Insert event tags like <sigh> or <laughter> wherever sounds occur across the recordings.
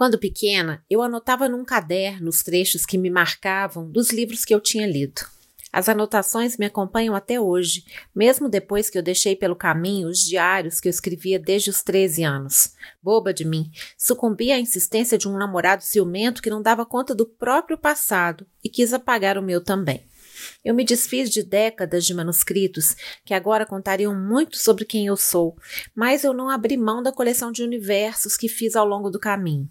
Quando pequena, eu anotava num caderno os trechos que me marcavam dos livros que eu tinha lido. As anotações me acompanham até hoje, mesmo depois que eu deixei pelo caminho os diários que eu escrevia desde os 13 anos. Boba de mim, sucumbi à insistência de um namorado ciumento que não dava conta do próprio passado e quis apagar o meu também. Eu me desfiz de décadas de manuscritos que agora contariam muito sobre quem eu sou, mas eu não abri mão da coleção de universos que fiz ao longo do caminho.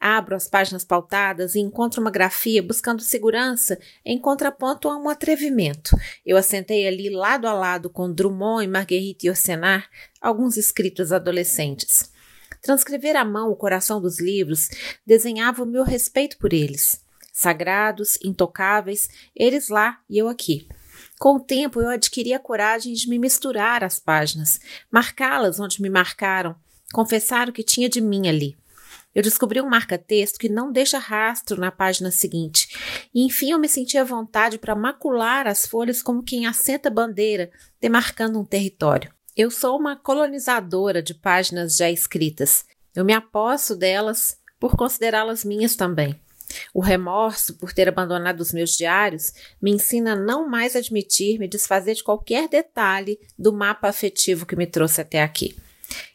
Abro as páginas pautadas e encontro uma grafia buscando segurança em contraponto a um atrevimento. Eu assentei ali lado a lado com Drummond e Marguerite Yourcenar, alguns escritos adolescentes. Transcrever à mão o coração dos livros desenhava o meu respeito por eles. Sagrados, intocáveis, eles lá e eu aqui. Com o tempo, eu adquiri a coragem de me misturar às páginas, marcá-las onde me marcaram, confessar o que tinha de mim ali. Eu descobri um marca-texto que não deixa rastro na página seguinte, e enfim eu me senti à vontade para macular as folhas como quem assenta bandeira, demarcando um território. Eu sou uma colonizadora de páginas já escritas. Eu me aposto delas por considerá-las minhas também. O remorso por ter abandonado os meus diários me ensina a não mais admitir me desfazer de qualquer detalhe do mapa afetivo que me trouxe até aqui.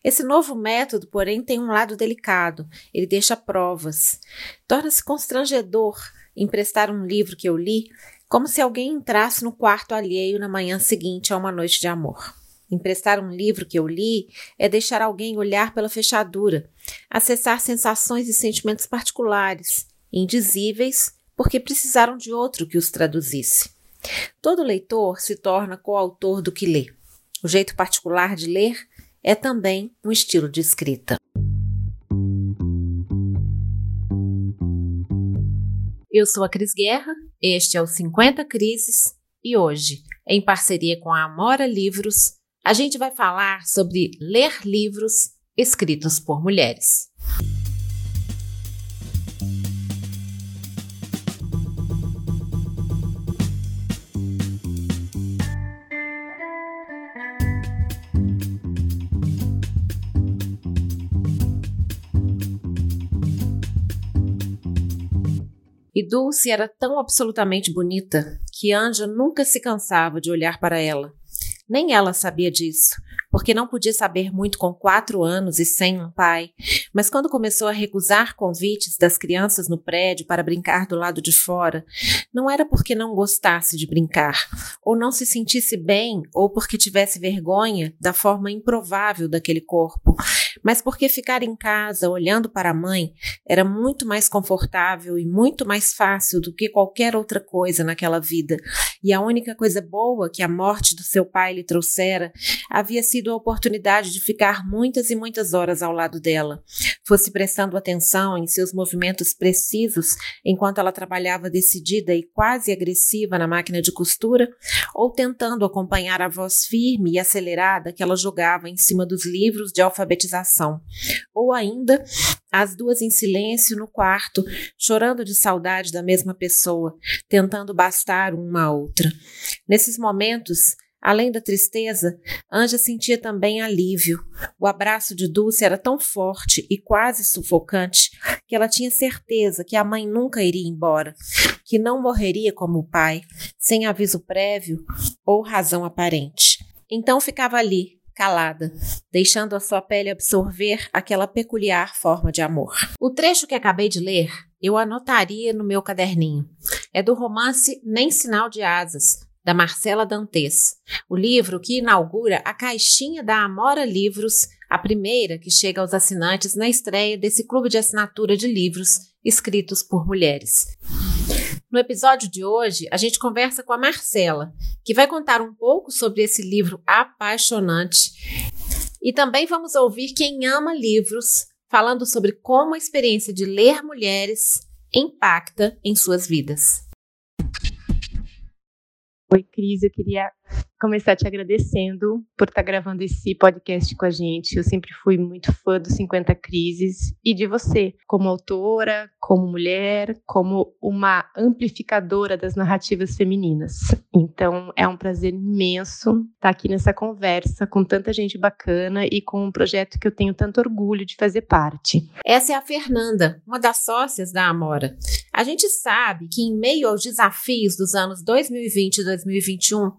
Esse novo método, porém, tem um lado delicado. Ele deixa provas. Torna-se constrangedor emprestar um livro que eu li, como se alguém entrasse no quarto alheio na manhã seguinte a uma noite de amor. Emprestar um livro que eu li é deixar alguém olhar pela fechadura, acessar sensações e sentimentos particulares, indizíveis, porque precisaram de outro que os traduzisse. Todo leitor se torna coautor do que lê. O jeito particular de ler é também um estilo de escrita. Eu sou a Cris Guerra, este é o 50 Crises e hoje, em parceria com a Amora Livros, a gente vai falar sobre ler livros escritos por mulheres. E Dulce era tão absolutamente bonita que Anja nunca se cansava de olhar para ela. Nem ela sabia disso, porque não podia saber muito com quatro anos e sem um pai. Mas quando começou a recusar convites das crianças no prédio para brincar do lado de fora, não era porque não gostasse de brincar, ou não se sentisse bem, ou porque tivesse vergonha da forma improvável daquele corpo, mas porque ficar em casa olhando para a mãe era muito mais confortável e muito mais fácil do que qualquer outra coisa naquela vida. E a única coisa boa que a morte do seu pai lhe trouxera havia sido tido a oportunidade de ficar muitas e muitas horas ao lado dela. Fosse prestando atenção em seus movimentos precisos enquanto ela trabalhava decidida e quase agressiva na máquina de costura, ou tentando acompanhar a voz firme e acelerada que ela jogava em cima dos livros de alfabetização, ou ainda as duas em silêncio no quarto, chorando de saudade da mesma pessoa, tentando bastar uma a outra. Nesses momentos, Além da tristeza, Anja sentia também alívio. O abraço de Dulce era tão forte e quase sufocante que ela tinha certeza que a mãe nunca iria embora, que não morreria como o pai, sem aviso prévio ou razão aparente. Então ficava ali, calada, deixando a sua pele absorver aquela peculiar forma de amor. O trecho que acabei de ler eu anotaria no meu caderninho. É do romance Nem Sinal de Asas, da Marcela Dantes, o livro que inaugura a caixinha da Amora Livros, a primeira que chega aos assinantes na estreia desse clube de assinatura de livros escritos por mulheres. No episódio de hoje, a gente conversa com a Marcela, que vai contar um pouco sobre esse livro apaixonante. E também vamos ouvir quem ama livros, falando sobre como a experiência de ler mulheres impacta em suas vidas. Oi, Cris, eu queria começar te agradecendo por estar gravando esse podcast com a gente. Eu sempre fui muito fã dos 50 Crises e de você, como autora, como mulher, como uma amplificadora das narrativas femininas. Então, é um prazer imenso estar aqui nessa conversa com tanta gente bacana e com um projeto que eu tenho tanto orgulho de fazer parte. Essa é a Fernanda, uma das sócias da Amora. A gente sabe que, em meio aos desafios dos anos 2020 e 2021,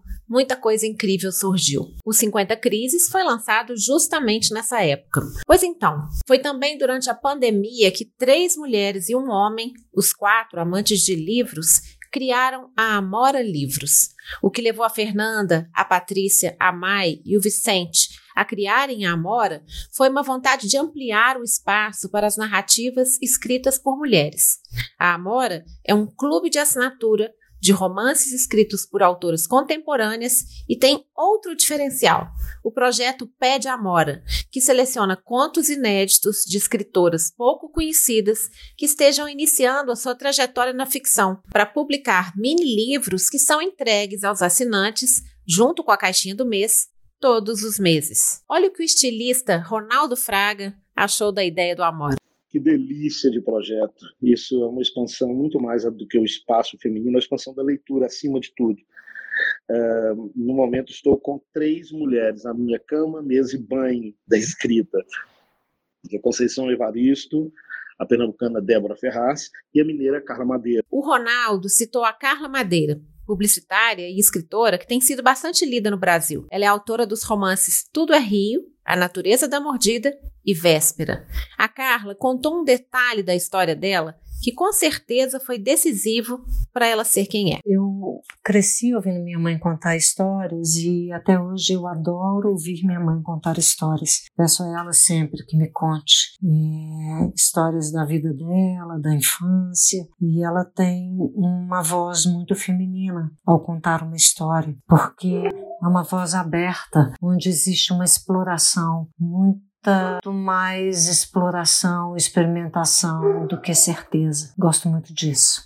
muita coisa incrível surgiu. O 50 Crises foi lançado justamente nessa época. Pois então, foi também durante a pandemia que três mulheres e um homem, os quatro amantes de livros, criaram a Amora Livros, o que levou a Fernanda, a Patrícia, a Mai e o Vicente a criarem a Amora foi uma vontade de ampliar o espaço para as narrativas escritas por mulheres. A Amora é um clube de assinatura de romances escritos por autoras contemporâneas e tem outro diferencial: o projeto Pé de Amora, que seleciona contos inéditos de escritoras pouco conhecidas que estejam iniciando a sua trajetória na ficção, para publicar mini-livros que são entregues aos assinantes, junto com a caixinha do mês, todos os meses. Olha o que o estilista Ronaldo Fraga achou da ideia do Amora. Que delícia de projeto. Isso é uma expansão muito mais do que o espaço feminino, a expansão da leitura acima de tudo. Uh, no momento estou com três mulheres, a minha cama, mesa e banho da escrita. A Conceição Evaristo, a pernambucana Débora Ferraz e a mineira Carla Madeira. O Ronaldo citou a Carla Madeira, publicitária e escritora que tem sido bastante lida no Brasil. Ela é autora dos romances Tudo é Rio, A Natureza da Mordida e Véspera. A Carla contou um detalhe da história dela que com certeza foi decisivo para ela ser quem é. Eu cresci ouvindo minha mãe contar histórias e até hoje eu adoro ouvir minha mãe contar histórias. Peço a ela sempre que me conte é, histórias da vida dela, da infância, e ela tem uma voz muito feminina ao contar uma história, porque é uma voz aberta, onde existe uma exploração muito tanto mais exploração, experimentação do que certeza. Gosto muito disso.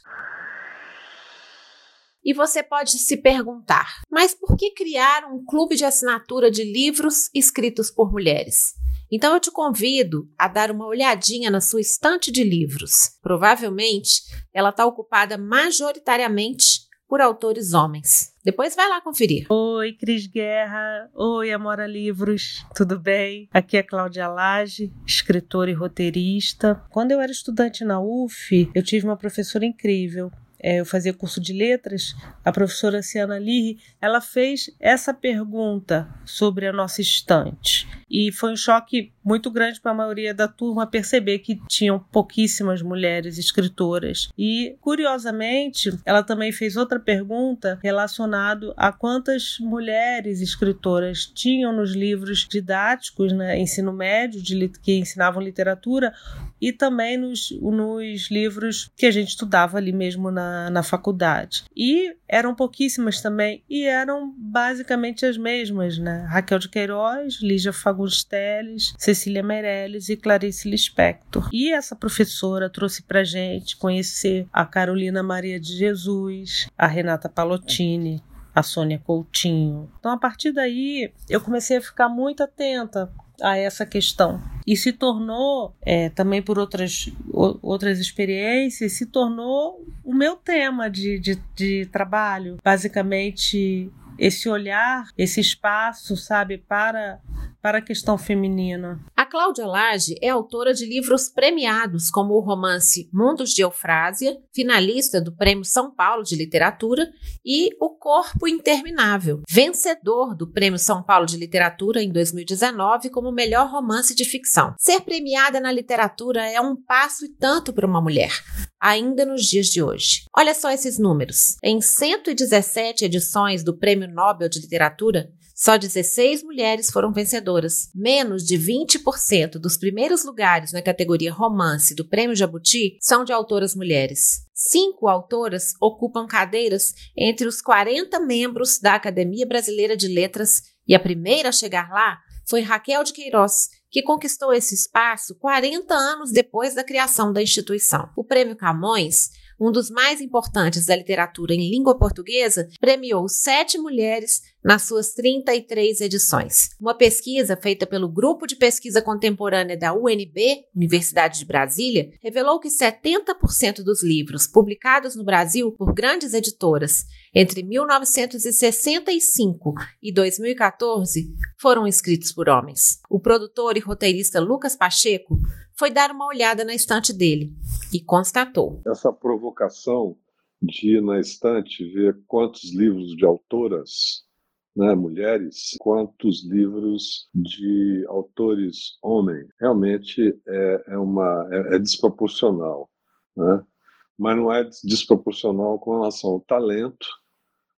E você pode se perguntar: mas por que criar um clube de assinatura de livros escritos por mulheres? Então eu te convido a dar uma olhadinha na sua estante de livros. Provavelmente ela está ocupada majoritariamente por autores homens. Depois vai lá conferir. Oi, Cris Guerra. Oi, Amora Livros. Tudo bem? Aqui é Cláudia Lage, escritora e roteirista. Quando eu era estudante na UF, eu tive uma professora incrível, eu fazia curso de letras, a professora Ciana Lirri, ela fez essa pergunta sobre a nossa estante. E foi um choque muito grande para a maioria da turma perceber que tinham pouquíssimas mulheres escritoras. E, curiosamente, ela também fez outra pergunta relacionada a quantas mulheres escritoras tinham nos livros didáticos, né, ensino médio, de, que ensinavam literatura, e também nos, nos livros que a gente estudava ali mesmo na, na faculdade. E eram pouquíssimas também, e eram basicamente as mesmas, né? Raquel de Queiroz, Lígia Fagundes Teles, Cecília Meirelles e Clarice Lispector. E essa professora trouxe pra gente conhecer a Carolina Maria de Jesus, a Renata Palottini, a Sônia Coutinho. Então, a partir daí, eu comecei a ficar muito atenta a essa questão. E se tornou, é, também por outras, outras experiências, se tornou o meu tema de, de, de trabalho. Basicamente, esse olhar, esse espaço, sabe, para para a questão feminina. A Cláudia Lage é autora de livros premiados, como o romance Mundos de Eufrásia, finalista do Prêmio São Paulo de Literatura, e O Corpo Interminável, vencedor do Prêmio São Paulo de Literatura em 2019 como melhor romance de ficção. Ser premiada na literatura é um passo e tanto para uma mulher, ainda nos dias de hoje. Olha só esses números. Em 117 edições do Prêmio Nobel de Literatura, só 16 mulheres foram vencedoras. Menos de 20% dos primeiros lugares na categoria romance do Prêmio Jabuti são de autoras mulheres. Cinco autoras ocupam cadeiras entre os 40 membros da Academia Brasileira de Letras e a primeira a chegar lá foi Raquel de Queiroz, que conquistou esse espaço 40 anos depois da criação da instituição. O Prêmio Camões um dos mais importantes da literatura em língua portuguesa, premiou sete mulheres nas suas 33 edições. Uma pesquisa feita pelo Grupo de Pesquisa Contemporânea da UNB, Universidade de Brasília, revelou que 70% dos livros publicados no Brasil por grandes editoras entre 1965 e 2014 foram escritos por homens. O produtor e roteirista Lucas Pacheco foi dar uma olhada na estante dele e constatou. Essa provocação de ir na estante ver quantos livros de autoras né, mulheres, quantos livros de autores homens. Realmente é, é uma, é, é desproporcional. Né? Mas não é desproporcional com relação ao talento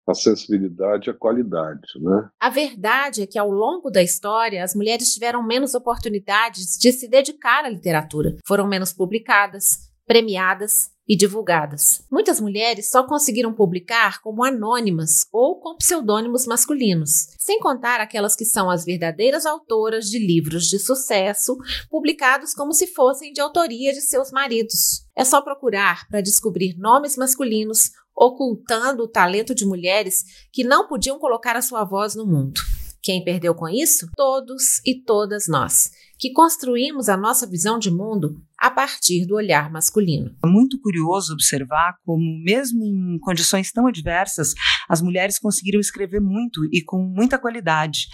a sensibilidade e a qualidade, né? A verdade é que ao longo da história as mulheres tiveram menos oportunidades de se dedicar à literatura, foram menos publicadas, premiadas e divulgadas. Muitas mulheres só conseguiram publicar como anônimas ou com pseudônimos masculinos, sem contar aquelas que são as verdadeiras autoras de livros de sucesso, publicados como se fossem de autoria de seus maridos. É só procurar para descobrir nomes masculinos ocultando o talento de mulheres que não podiam colocar a sua voz no mundo. Quem perdeu com isso? Todos e todas nós, que construímos a nossa visão de mundo a partir do olhar masculino. É muito curioso observar como, mesmo em condições tão adversas, as mulheres conseguiram escrever muito e com muita qualidade.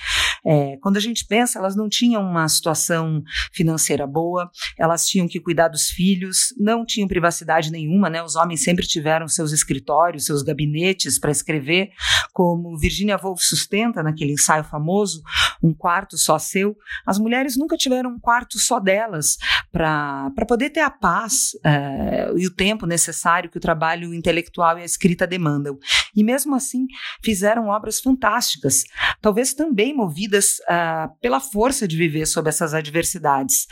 É, quando a gente pensa, elas não tinham uma situação financeira boa, elas tinham que cuidar dos filhos, não tinham privacidade nenhuma, né? Os homens sempre tiveram seus escritórios, seus gabinetes para escrever, como Virginia Woolf sustenta naquele ensaio famoso, um quarto só seu. As mulheres nunca tiveram um quarto só delas para poder ter a paz é, e o tempo necessário que o trabalho intelectual e a escrita demandam. E mesmo assim, fizeram obras fantásticas, talvez também movidas uh, pela força de viver sob essas adversidades.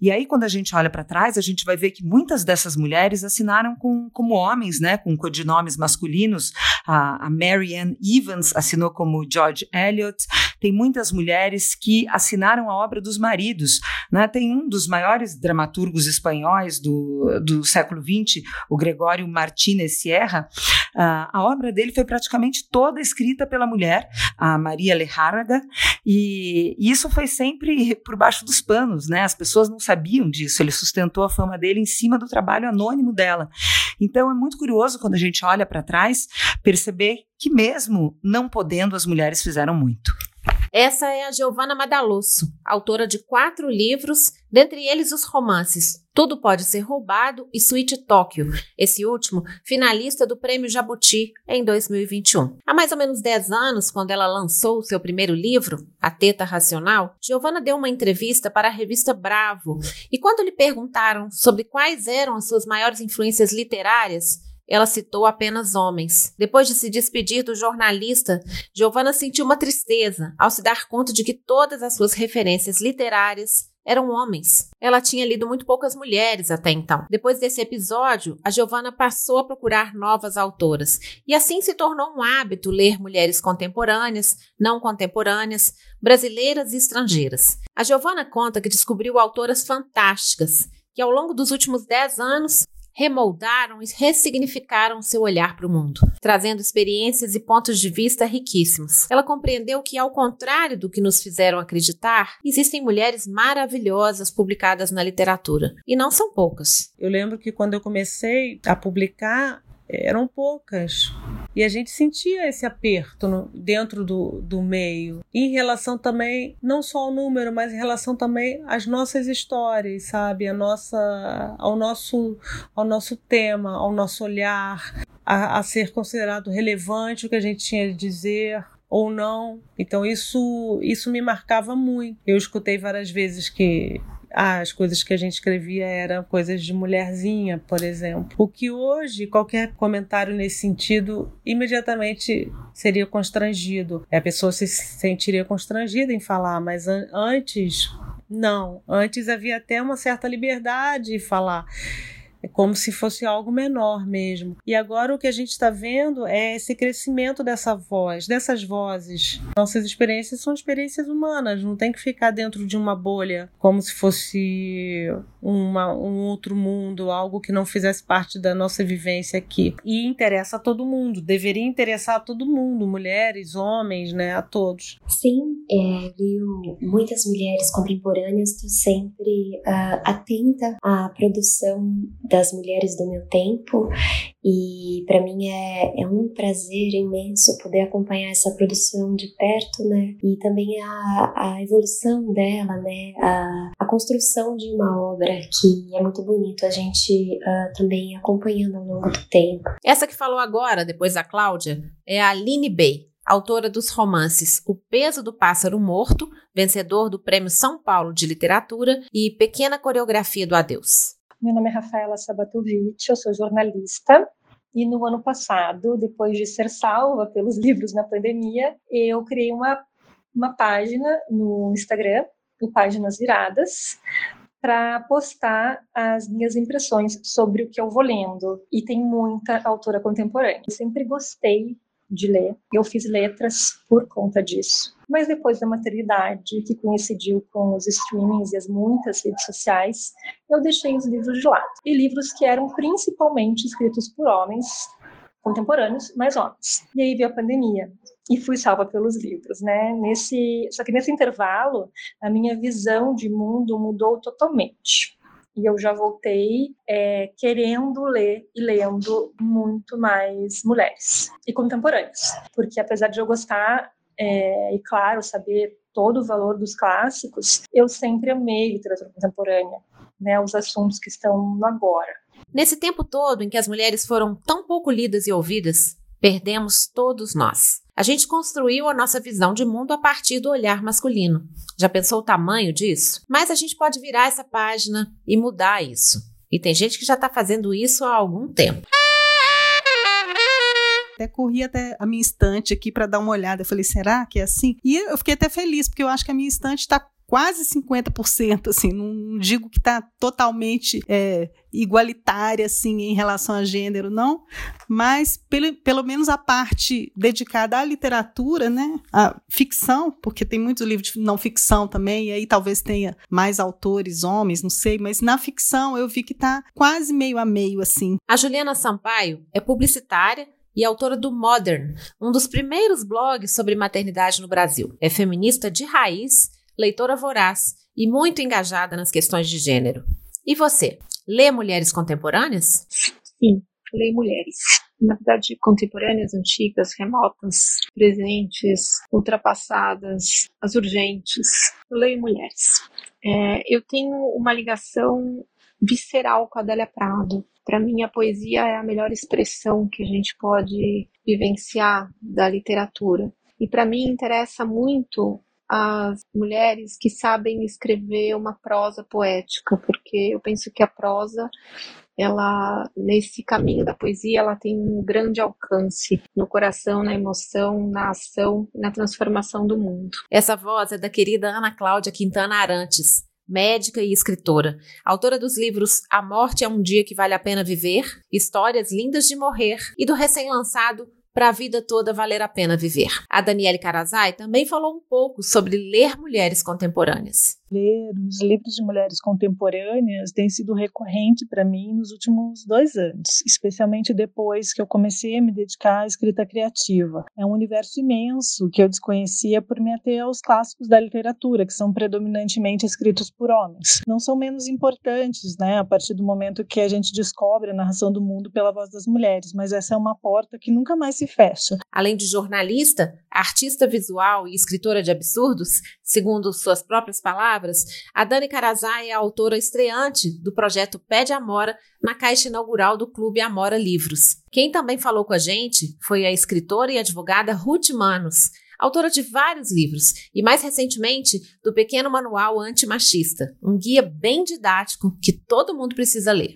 E aí, quando a gente olha para trás, a gente vai ver que muitas dessas mulheres assinaram com, como homens, né, com codinomes masculinos. A, a Mary Ann Evans assinou como George Eliot. Tem muitas mulheres que assinaram a obra dos maridos. Né? Tem um dos maiores dramaturgos espanhóis do, do século XX, o Gregório Martínez Sierra, uh, a obra dele foi praticamente toda escrita pela mulher, a Maria Lejárraga, e, e isso foi sempre por baixo dos panos, né? As pessoas não sabiam disso, ele sustentou a fama dele em cima do trabalho anônimo dela. Então é muito curioso quando a gente olha para trás perceber que mesmo não podendo as mulheres fizeram muito. Essa é a Giovanna Madalosso, autora de quatro livros, dentre eles os romances Tudo Pode Ser Roubado e Suíte Tóquio, esse último finalista do Prêmio Jabuti em 2021. Há mais ou menos 10 anos, quando ela lançou seu primeiro livro, A Teta Racional, Giovanna deu uma entrevista para a revista Bravo e quando lhe perguntaram sobre quais eram as suas maiores influências literárias, ela citou apenas homens. Depois de se despedir do jornalista, Giovanna sentiu uma tristeza ao se dar conta de que todas as suas referências literárias eram homens. Ela tinha lido muito poucas mulheres até então. Depois desse episódio, a Giovanna passou a procurar novas autoras e assim se tornou um hábito ler mulheres contemporâneas, não contemporâneas, brasileiras e estrangeiras. A Giovanna conta que descobriu autoras fantásticas que ao longo dos últimos dez anos remoldaram e ressignificaram seu olhar para o mundo, trazendo experiências e pontos de vista riquíssimos. Ela compreendeu que, ao contrário do que nos fizeram acreditar, existem mulheres maravilhosas publicadas na literatura, e não são poucas. Eu lembro que quando eu comecei a publicar, eram poucas. E a gente sentia esse aperto no, dentro do, do meio. Em relação também, não só ao número, mas em relação também às nossas histórias, sabe? A nossa, ao, nosso, ao nosso tema, ao nosso olhar, a, a ser considerado relevante o que a gente tinha de dizer, ou não. Então isso isso me marcava muito. Eu escutei várias vezes que as coisas que a gente escrevia eram coisas de mulherzinha, por exemplo. O que hoje, qualquer comentário nesse sentido, imediatamente seria constrangido. A pessoa se sentiria constrangida em falar, mas an antes, não. Antes havia até uma certa liberdade em falar. É como se fosse algo menor mesmo. E agora o que a gente está vendo é esse crescimento dessa voz, dessas vozes. Nossas experiências são experiências humanas, não tem que ficar dentro de uma bolha como se fosse uma, um outro mundo, algo que não fizesse parte da nossa vivência aqui. E interessa a todo mundo, deveria interessar a todo mundo, mulheres, homens, né, a todos. Sim, é, viu muitas mulheres contemporâneas, estou sempre uh, atenta à produção das mulheres do meu tempo e para mim é, é um prazer imenso poder acompanhar essa produção de perto, né? E também a, a evolução dela, né? A, a construção de uma obra que é muito bonito a gente uh, também acompanhando ao longo do tempo. Essa que falou agora, depois da Cláudia, é a Aline Bey, autora dos romances O Peso do Pássaro Morto, vencedor do Prêmio São Paulo de Literatura, e Pequena Coreografia do Adeus. Meu nome é Rafaela Sabatovic, eu sou jornalista. E no ano passado, depois de ser salva pelos livros na pandemia, eu criei uma, uma página no Instagram, o Páginas Viradas, para postar as minhas impressões sobre o que eu vou lendo. E tem muita autora contemporânea. Eu sempre gostei de ler. Eu fiz letras por conta disso. Mas depois da maternidade, que coincidiu com os streamings e as muitas redes sociais, eu deixei os livros de lado. E livros que eram principalmente escritos por homens contemporâneos, mas homens. E aí veio a pandemia e fui salva pelos livros, né? Nesse, só que nesse intervalo, a minha visão de mundo mudou totalmente e eu já voltei é, querendo ler e lendo muito mais mulheres e contemporâneas, porque apesar de eu gostar é, e claro saber todo o valor dos clássicos, eu sempre amei literatura contemporânea, né, os assuntos que estão no agora. Nesse tempo todo em que as mulheres foram tão pouco lidas e ouvidas, perdemos todos nós. A gente construiu a nossa visão de mundo a partir do olhar masculino. Já pensou o tamanho disso? Mas a gente pode virar essa página e mudar isso. E tem gente que já está fazendo isso há algum tempo. Até corri até a minha estante aqui para dar uma olhada. Eu falei, será que é assim? E eu fiquei até feliz, porque eu acho que a minha estante está quase 50%, assim, não digo que está totalmente é, igualitária, assim, em relação a gênero, não, mas pelo, pelo menos a parte dedicada à literatura, né, à ficção, porque tem muitos livros de não ficção também, e aí talvez tenha mais autores homens, não sei, mas na ficção eu vi que está quase meio a meio, assim. A Juliana Sampaio é publicitária, e autora do Modern, um dos primeiros blogs sobre maternidade no Brasil. É feminista de raiz leitora voraz e muito engajada nas questões de gênero. E você, lê mulheres contemporâneas? Sim, leio mulheres. Na verdade, contemporâneas, antigas, remotas, presentes, ultrapassadas, as urgentes. Eu leio mulheres. É, eu tenho uma ligação visceral com a Adélia Prado. Para mim, a poesia é a melhor expressão que a gente pode vivenciar da literatura. E para mim interessa muito as mulheres que sabem escrever uma prosa poética, porque eu penso que a prosa ela nesse caminho da poesia ela tem um grande alcance no coração, na emoção, na ação, na transformação do mundo. Essa voz é da querida Ana Cláudia Quintana Arantes, médica e escritora, autora dos livros A Morte é um Dia que Vale a Pena Viver, Histórias Lindas de Morrer e do recém-lançado para a vida toda valer a pena viver. A Daniele Carazai também falou um pouco sobre ler mulheres contemporâneas ler os livros de mulheres contemporâneas tem sido recorrente para mim nos últimos dois anos, especialmente depois que eu comecei a me dedicar à escrita criativa. É um universo imenso que eu desconhecia por me ater aos clássicos da literatura, que são predominantemente escritos por homens. Não são menos importantes, né, a partir do momento que a gente descobre a narração do mundo pela voz das mulheres, mas essa é uma porta que nunca mais se fecha. Além de jornalista, artista visual e escritora de absurdos, segundo suas próprias palavras, palavras, a Dani Carazai é a autora estreante do projeto Pé de Amora na caixa inaugural do Clube Amora Livros. Quem também falou com a gente foi a escritora e advogada Ruth Manos, autora de vários livros e, mais recentemente, do Pequeno Manual Antimachista, um guia bem didático que todo mundo precisa ler.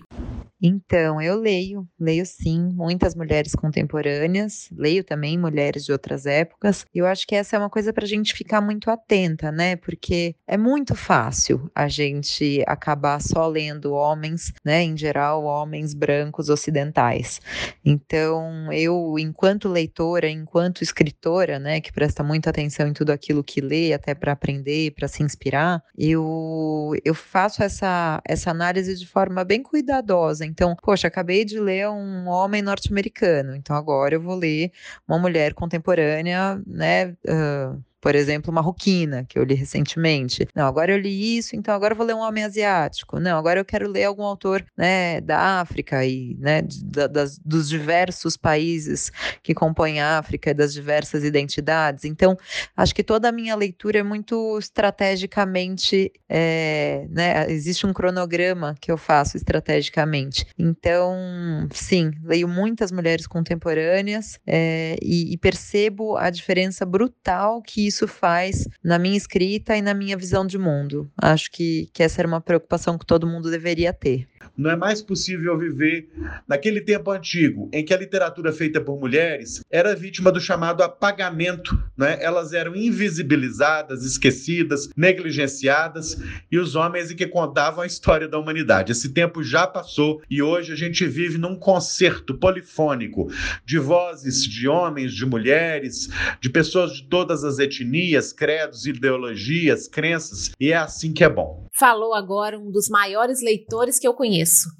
Então, eu leio, leio sim, muitas mulheres contemporâneas, leio também mulheres de outras épocas. E eu acho que essa é uma coisa para a gente ficar muito atenta, né? Porque é muito fácil a gente acabar só lendo homens, né? Em geral, homens brancos ocidentais. Então, eu, enquanto leitora, enquanto escritora, né, que presta muita atenção em tudo aquilo que lê, até para aprender, para se inspirar, eu, eu faço essa, essa análise de forma bem cuidadosa. Então, poxa, acabei de ler um homem norte-americano, então agora eu vou ler uma mulher contemporânea, né? Uh, por exemplo, Marroquina, que eu li recentemente. Não, agora eu li isso, então agora eu vou ler um homem asiático. Não, agora eu quero ler algum autor né, da África e né, da, das, dos diversos países que compõem a África e das diversas identidades. Então, acho que toda a minha leitura é muito estrategicamente, é, né, existe um cronograma que eu faço estrategicamente. Então, sim, leio muitas mulheres contemporâneas é, e, e percebo a diferença brutal que isso faz na minha escrita e na minha visão de mundo. Acho que, que essa era uma preocupação que todo mundo deveria ter. Não é mais possível viver naquele tempo antigo em que a literatura feita por mulheres era vítima do chamado apagamento, né? Elas eram invisibilizadas, esquecidas, negligenciadas e os homens em que contavam a história da humanidade. Esse tempo já passou e hoje a gente vive num concerto polifônico de vozes de homens, de mulheres, de pessoas de todas as etnias, credos, ideologias, crenças, e é assim que é bom. Falou agora um dos maiores leitores que eu conheço.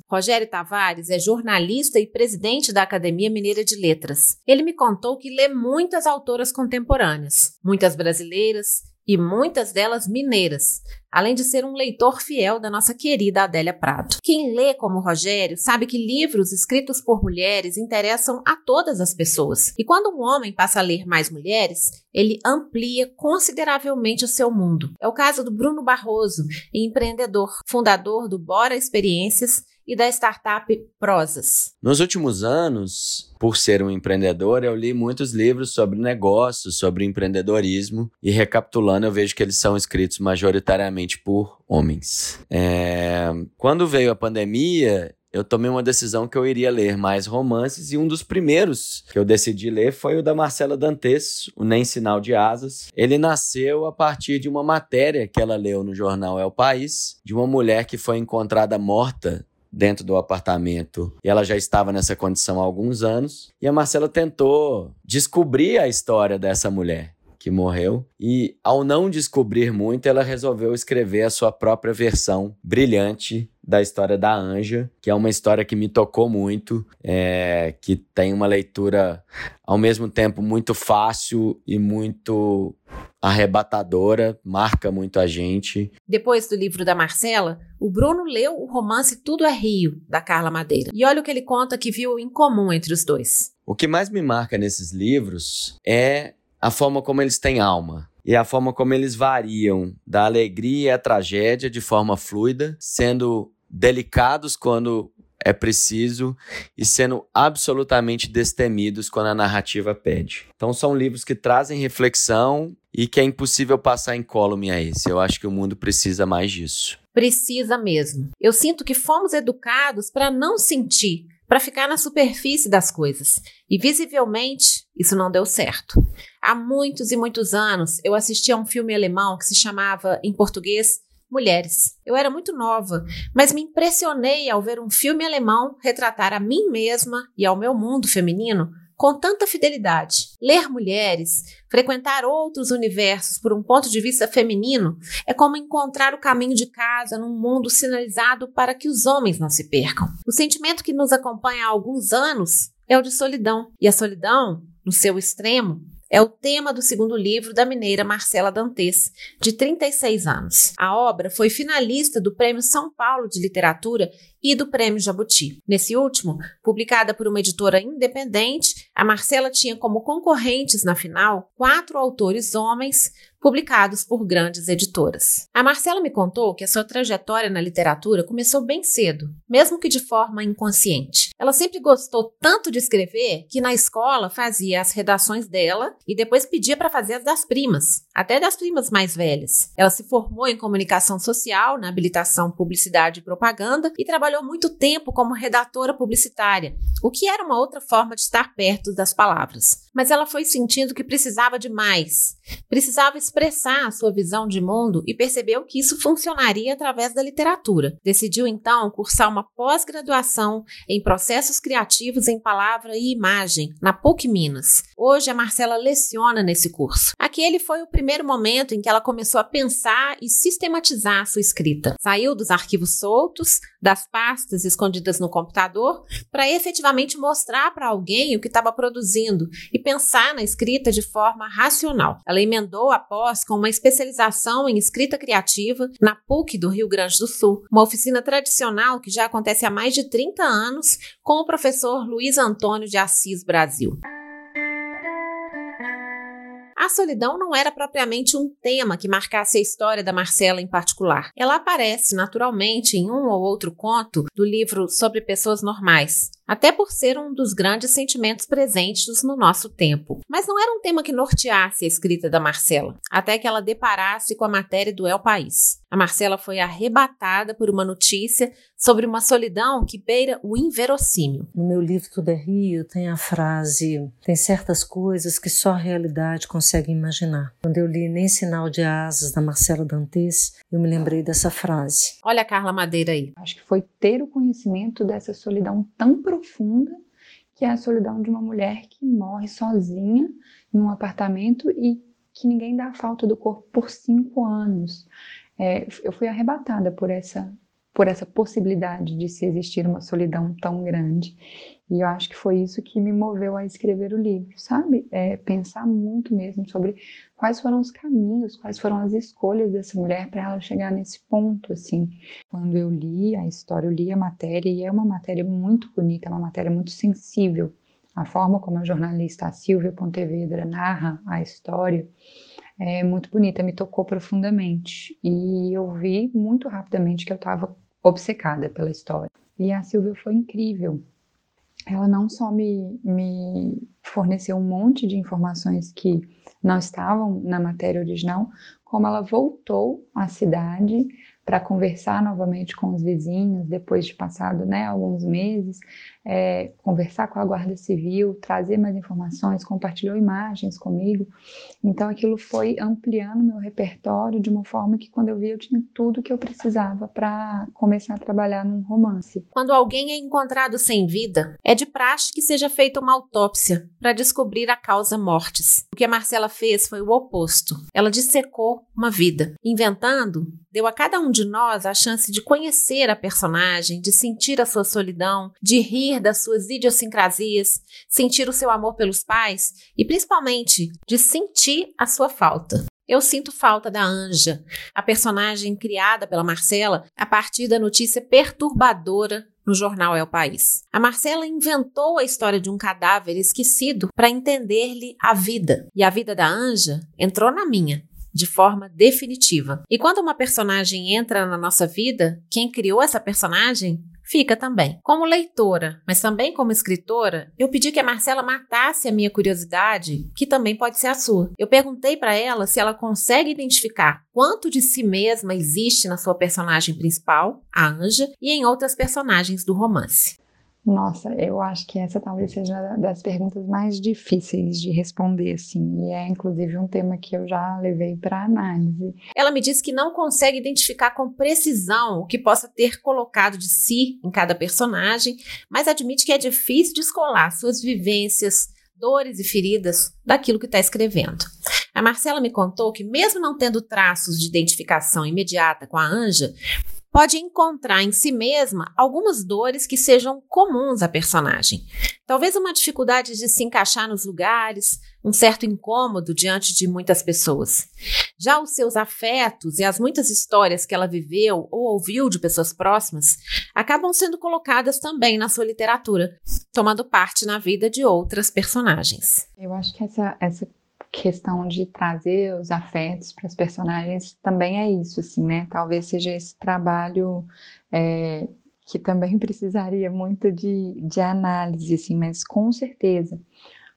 Rogério Tavares é jornalista e presidente da Academia Mineira de Letras. Ele me contou que lê muitas autoras contemporâneas, muitas brasileiras e muitas delas mineiras, além de ser um leitor fiel da nossa querida Adélia Prado. Quem lê como Rogério sabe que livros escritos por mulheres interessam a todas as pessoas. E quando um homem passa a ler mais mulheres, ele amplia consideravelmente o seu mundo. É o caso do Bruno Barroso, empreendedor, fundador do Bora Experiências e da startup Prosas. Nos últimos anos, por ser um empreendedor, eu li muitos livros sobre negócios, sobre empreendedorismo, e recapitulando, eu vejo que eles são escritos majoritariamente por homens. É... Quando veio a pandemia, eu tomei uma decisão que eu iria ler mais romances e um dos primeiros que eu decidi ler foi o da Marcela Dantes, o Nem Sinal de Asas. Ele nasceu a partir de uma matéria que ela leu no jornal É o País, de uma mulher que foi encontrada morta dentro do apartamento e ela já estava nessa condição há alguns anos. E a Marcela tentou descobrir a história dessa mulher que morreu. E ao não descobrir muito, ela resolveu escrever a sua própria versão brilhante da história da Anja, que é uma história que me tocou muito, é, que tem uma leitura ao mesmo tempo muito fácil e muito arrebatadora, marca muito a gente. Depois do livro da Marcela, o Bruno leu o romance Tudo é Rio, da Carla Madeira. E olha o que ele conta que viu em comum entre os dois. O que mais me marca nesses livros é a forma como eles têm alma e a forma como eles variam da alegria à tragédia de forma fluida, sendo delicados quando é preciso e sendo absolutamente destemidos quando a narrativa pede. Então são livros que trazem reflexão e que é impossível passar incólume a esse. Eu acho que o mundo precisa mais disso. Precisa mesmo. Eu sinto que fomos educados para não sentir, para ficar na superfície das coisas. E visivelmente, isso não deu certo. Há muitos e muitos anos, eu assisti a um filme alemão que se chamava, em português, Mulheres. Eu era muito nova, mas me impressionei ao ver um filme alemão retratar a mim mesma e ao meu mundo feminino com tanta fidelidade. Ler mulheres, frequentar outros universos por um ponto de vista feminino, é como encontrar o caminho de casa num mundo sinalizado para que os homens não se percam. O sentimento que nos acompanha há alguns anos é o de solidão. E a solidão, no seu extremo, é o tema do segundo livro da mineira Marcela Dantes, de 36 anos. A obra foi finalista do Prêmio São Paulo de Literatura e do Prêmio Jabuti. Nesse último, publicada por uma editora independente, a Marcela tinha como concorrentes na final quatro autores homens publicados por grandes editoras. A Marcela me contou que a sua trajetória na literatura começou bem cedo, mesmo que de forma inconsciente. Ela sempre gostou tanto de escrever que na escola fazia as redações dela e depois pedia para fazer as das primas, até das primas mais velhas. Ela se formou em comunicação social na habilitação Publicidade e Propaganda e trabalhou muito tempo como redatora publicitária, o que era uma outra forma de estar perto das palavras. Mas ela foi sentindo que precisava de mais, precisava expressar a sua visão de mundo e percebeu que isso funcionaria através da literatura. Decidiu então cursar uma pós-graduação em processos criativos em palavra e imagem na PUC Minas. Hoje a Marcela leciona nesse curso. Aquele foi o primeiro momento em que ela começou a pensar e sistematizar a sua escrita. Saiu dos arquivos soltos, das pastas escondidas no computador, para efetivamente mostrar para alguém o que estava produzindo e pensar na escrita de forma racional. Ela emendou a pós com uma especialização em escrita criativa na PUC do Rio Grande do Sul, uma oficina tradicional que já acontece há mais de 30 anos com o professor Luiz Antônio de Assis Brasil. A solidão não era propriamente um tema que marcasse a história da Marcela em particular. Ela aparece naturalmente em um ou outro conto do livro Sobre Pessoas Normais, até por ser um dos grandes sentimentos presentes no nosso tempo. Mas não era um tema que norteasse a escrita da Marcela, até que ela deparasse com a matéria do El País. A Marcela foi arrebatada por uma notícia sobre uma solidão que beira o inverossímil. No meu livro Tudo é Rio tem a frase: tem certas coisas que só a realidade consegue imaginar. Quando eu li Nem Sinal de Asas da Marcela Dantes, eu me lembrei dessa frase. Olha a Carla Madeira aí. Acho que foi ter o conhecimento dessa solidão tão profunda que é a solidão de uma mulher que morre sozinha em um apartamento e que ninguém dá falta do corpo por cinco anos. É, eu fui arrebatada por essa por essa possibilidade de se existir uma solidão tão grande. E eu acho que foi isso que me moveu a escrever o livro, sabe? É, pensar muito mesmo sobre quais foram os caminhos, quais foram as escolhas dessa mulher para ela chegar nesse ponto, assim. Quando eu li a história, eu li a matéria e é uma matéria muito bonita, é uma matéria muito sensível. A forma como a jornalista Silvia Pontevedra narra a história é muito bonita, me tocou profundamente. E eu vi muito rapidamente que eu estava obcecada pela história. E a Silvia foi incrível. Ela não só me, me forneceu um monte de informações que não estavam na matéria original, como ela voltou à cidade para conversar novamente com os vizinhos, depois de passado né, alguns meses, é, conversar com a Guarda Civil, trazer mais informações, compartilhou imagens comigo. Então aquilo foi ampliando meu repertório de uma forma que quando eu vi eu tinha tudo que eu precisava para começar a trabalhar num romance. Quando alguém é encontrado sem vida, é de praxe que seja feita uma autópsia para descobrir a causa mortes. O que a Marcela fez foi o oposto. Ela dissecou uma vida, inventando deu a cada um de nós a chance de conhecer a personagem, de sentir a sua solidão, de rir das suas idiosincrasias, sentir o seu amor pelos pais e, principalmente, de sentir a sua falta. Eu sinto falta da Anja, a personagem criada pela Marcela a partir da notícia perturbadora no jornal É o País. A Marcela inventou a história de um cadáver esquecido para entender-lhe a vida. E a vida da Anja entrou na minha de forma definitiva. E quando uma personagem entra na nossa vida, quem criou essa personagem fica também. Como leitora, mas também como escritora, eu pedi que a Marcela matasse a minha curiosidade, que também pode ser a sua. Eu perguntei para ela se ela consegue identificar quanto de si mesma existe na sua personagem principal, a Anja, e em outras personagens do romance. Nossa, eu acho que essa talvez seja das perguntas mais difíceis de responder, assim, e é inclusive um tema que eu já levei para análise. Ela me disse que não consegue identificar com precisão o que possa ter colocado de si em cada personagem, mas admite que é difícil descolar suas vivências, dores e feridas daquilo que está escrevendo. A Marcela me contou que, mesmo não tendo traços de identificação imediata com a Anja, pode encontrar em si mesma algumas dores que sejam comuns à personagem. Talvez uma dificuldade de se encaixar nos lugares, um certo incômodo diante de muitas pessoas. Já os seus afetos e as muitas histórias que ela viveu ou ouviu de pessoas próximas acabam sendo colocadas também na sua literatura, tomando parte na vida de outras personagens. Eu acho que essa, essa questão de trazer os afetos para os personagens também é isso, assim, né? Talvez seja esse trabalho é, que também <laughs> precisaria muito de, de análise, assim, mas com certeza,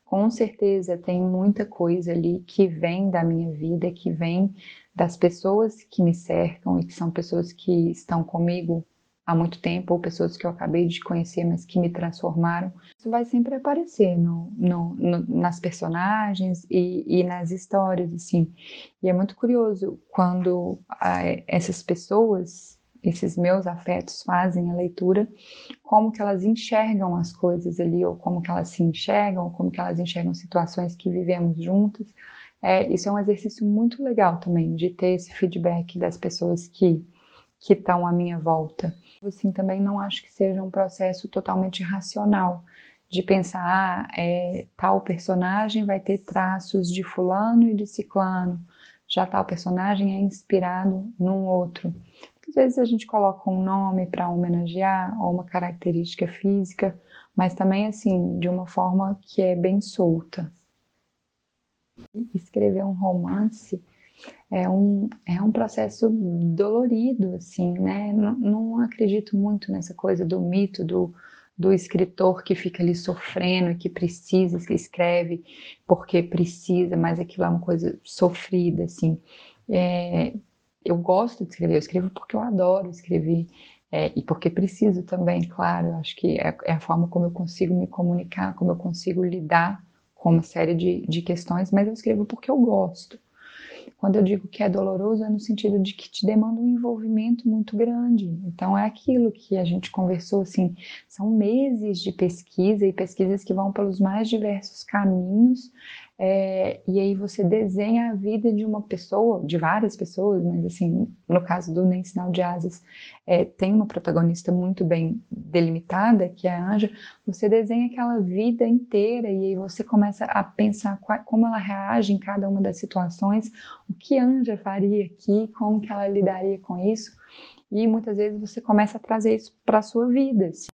com certeza tem muita coisa ali que vem da minha vida, que vem das pessoas que me cercam e que são pessoas que estão comigo há muito tempo, ou pessoas que eu acabei de conhecer, mas que me transformaram. Isso vai sempre aparecer no, no, no, nas personagens e, e, nas histórias, assim. E é muito curioso quando essas pessoas, esses meus afetos fazem a leitura, como que elas enxergam as coisas ali, ou como que elas se enxergam, ou como que elas enxergam situações que vivemos juntas. É, isso é um exercício muito legal também, de ter esse feedback das pessoas que que estão à minha volta. Assim, também não acho que seja um processo totalmente racional de pensar, ah, é, tal personagem vai ter traços de fulano e de ciclano, já tal personagem é inspirado num outro. Às vezes a gente coloca um nome para homenagear ou uma característica física, mas também assim, de uma forma que é bem solta. Escrever um romance é um, é um processo dolorido, assim, né? Não, não acredito muito nessa coisa do mito do, do escritor que fica ali sofrendo e que precisa, que escreve porque precisa, mas aquilo é uma coisa sofrida, assim. É, eu gosto de escrever, eu escrevo porque eu adoro escrever. É, e porque preciso também, claro, acho que é, é, a forma como eu consigo me comunicar, como eu consigo lidar com uma série de, de questões, mas eu escrevo porque eu gosto. Quando eu digo que é doloroso, é no sentido de que te demanda um envolvimento muito grande. Então, é aquilo que a gente conversou, assim, são meses de pesquisa e pesquisas que vão pelos mais diversos caminhos é, e aí você desenha a vida de uma pessoa, de várias pessoas, mas assim, no caso do Nem Sinal de Asas, é, tem uma protagonista muito bem delimitada, que é a Anja, você desenha aquela vida inteira e aí você começa a pensar qual, como ela reage em cada uma das situações, o que Anja faria aqui, como que ela lidaria com isso, e muitas vezes você começa a trazer isso para a sua vida. Assim.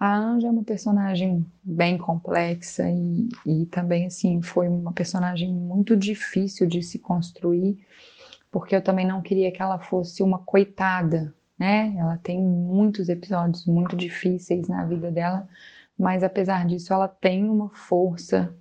A Anja é uma personagem bem complexa e, e também assim foi uma personagem muito difícil de se construir, porque eu também não queria que ela fosse uma coitada, né? Ela tem muitos episódios muito difíceis na vida dela, mas apesar disso ela tem uma força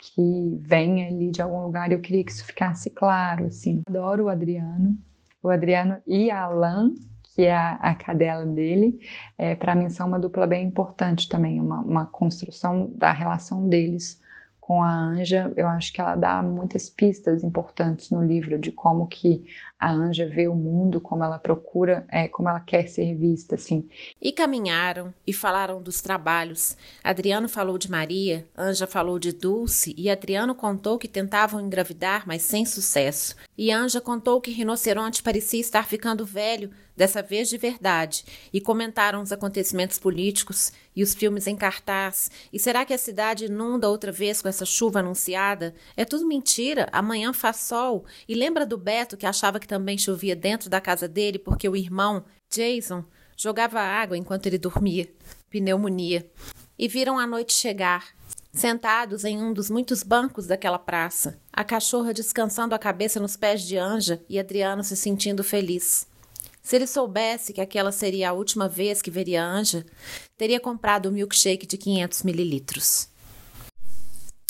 que vem ali de algum lugar. Eu queria que isso ficasse claro, assim. Adoro o Adriano, o Adriano e a Alan que é a, a cadela dele, é, para mim são uma dupla bem importante também, uma, uma construção da relação deles com a Anja, eu acho que ela dá muitas pistas importantes no livro de como que a Anja vê o mundo, como ela procura, é, como ela quer ser vista, assim. E caminharam e falaram dos trabalhos. Adriano falou de Maria, Anja falou de Dulce e Adriano contou que tentavam engravidar, mas sem sucesso. E Anja contou que Rinoceronte parecia estar ficando velho, dessa vez de verdade, e comentaram os acontecimentos políticos e os filmes em cartaz. E será que a cidade inunda outra vez com essa chuva anunciada? É tudo mentira. Amanhã faz sol. E lembra do Beto que achava que também chovia dentro da casa dele porque o irmão, Jason, jogava água enquanto ele dormia. Pneumonia. E viram a noite chegar sentados em um dos muitos bancos daquela praça, a cachorra descansando a cabeça nos pés de Anja e Adriano se sentindo feliz. Se ele soubesse que aquela seria a última vez que veria Anja, teria comprado um milkshake de 500 mililitros.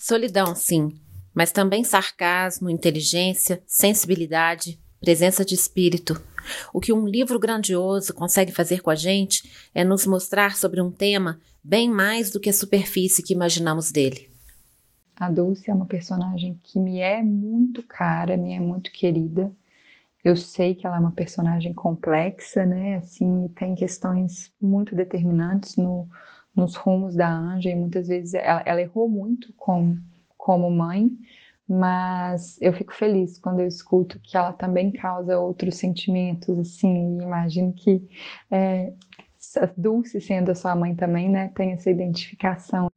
Solidão, sim, mas também sarcasmo, inteligência, sensibilidade, presença de espírito. O que um livro grandioso consegue fazer com a gente é nos mostrar sobre um tema bem mais do que a superfície que imaginamos dele. A Dulce é uma personagem que me é muito cara, me é muito querida. Eu sei que ela é uma personagem complexa, né? Assim, tem questões muito determinantes no, nos rumos da Anja e muitas vezes ela, ela errou muito com, como mãe, mas eu fico feliz quando eu escuto que ela também causa outros sentimentos, assim, imagino que é, Dulce sendo a sua mãe também, né, tem essa identificação.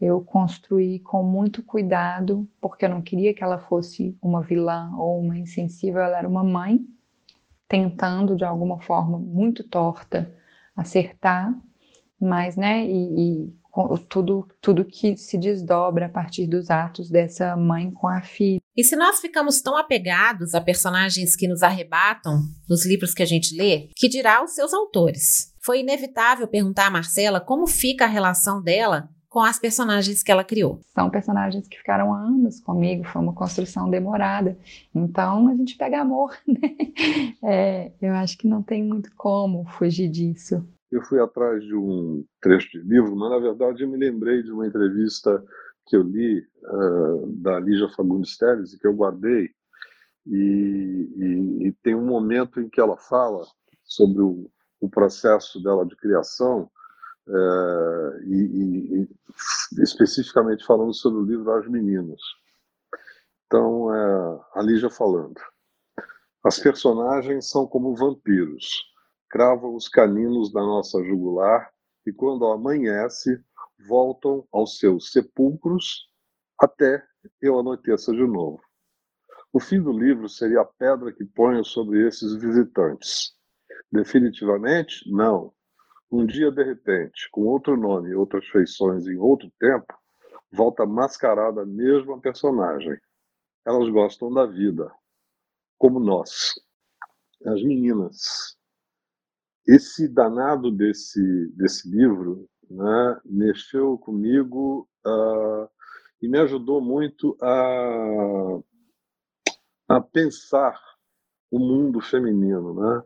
Eu construí com muito cuidado, porque eu não queria que ela fosse uma vilã ou uma insensível, ela era uma mãe tentando de alguma forma muito torta acertar, mas, né, e, e tudo, tudo que se desdobra a partir dos atos dessa mãe com a filha. E se nós ficamos tão apegados a personagens que nos arrebatam nos livros que a gente lê, que dirá os seus autores? Foi inevitável perguntar a Marcela como fica a relação dela com as personagens que ela criou. São personagens que ficaram anos comigo, foi uma construção demorada. Então a gente pega amor, <laughs> né? É, eu acho que não tem muito como fugir disso. Eu fui atrás de um trecho de livro, mas na verdade eu me lembrei de uma entrevista que eu li uh, da Lígia Fagundes Teles e que eu guardei. E, e, e, tem um momento em que ela fala sobre o, o processo dela de criação uh, e, e, especificamente falando sobre o livro As Meninas. Então, uh, a Lígia falando. As personagens são como vampiros, cravam os caninos da nossa jugular e quando amanhece voltam aos seus sepulcros até eu anoiteça de novo. O fim do livro seria a pedra que ponho sobre esses visitantes. Definitivamente, não. Um dia, de repente, com outro nome outras feições em outro tempo, volta mascarada a mesma personagem. Elas gostam da vida, como nós. As meninas. Esse danado desse, desse livro né, mexeu comigo uh, e me ajudou muito a, a pensar o mundo feminino, né?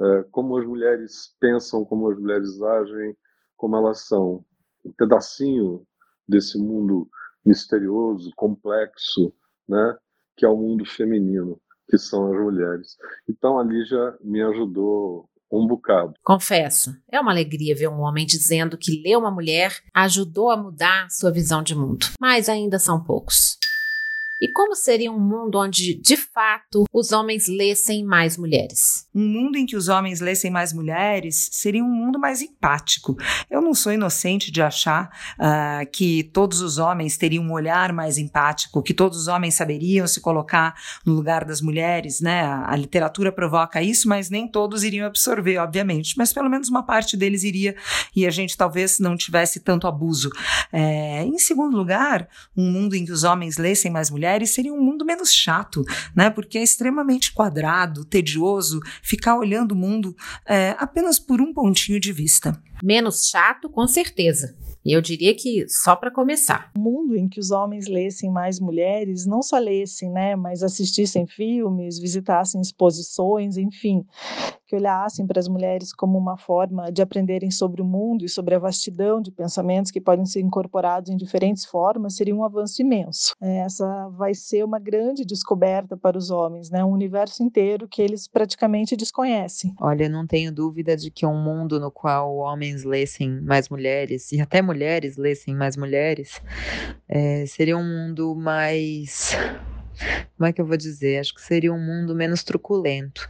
Uh, como as mulheres pensam, como as mulheres agem, como elas são. Um pedacinho desse mundo misterioso, complexo, né? que é o mundo feminino, que são as mulheres. Então a Lígia me ajudou um bocado. Confesso, é uma alegria ver um homem dizendo que ler uma mulher ajudou a mudar sua visão de mundo. Mas ainda são poucos. E como seria um mundo onde, de fato, os homens lessem mais mulheres? Um mundo em que os homens lessem mais mulheres seria um mundo mais empático. Eu não sou inocente de achar uh, que todos os homens teriam um olhar mais empático, que todos os homens saberiam se colocar no lugar das mulheres, né? A, literatura provoca isso, mas nem todos iriam absorver, obviamente. Mas pelo menos uma parte deles iria e a gente talvez não tivesse tanto abuso. É, em segundo lugar, um mundo em que os homens lessem mais mulheres mulheres seria um mundo menos chato, né? Porque é extremamente quadrado, tedioso ficar olhando o mundo é, apenas por um pontinho de vista. Menos chato, com certeza. E eu diria que só para começar. Um mundo em que os homens lessem mais mulheres, não só lessem, né, mas assistissem filmes, visitassem exposições, enfim, que olhassem para as mulheres como uma forma de aprenderem sobre o mundo e sobre a vastidão de pensamentos que podem ser incorporados em diferentes formas, seria um avanço imenso. É, essa vai ser uma grande descoberta para os homens, né, um universo inteiro que eles praticamente desconhecem. Olha, eu não tenho dúvida de que um mundo no qual homens lessem mais mulheres e até mulheres lessem mais mulheres, é, seria um mundo mais como é que eu vou dizer? Acho que seria um mundo menos truculento,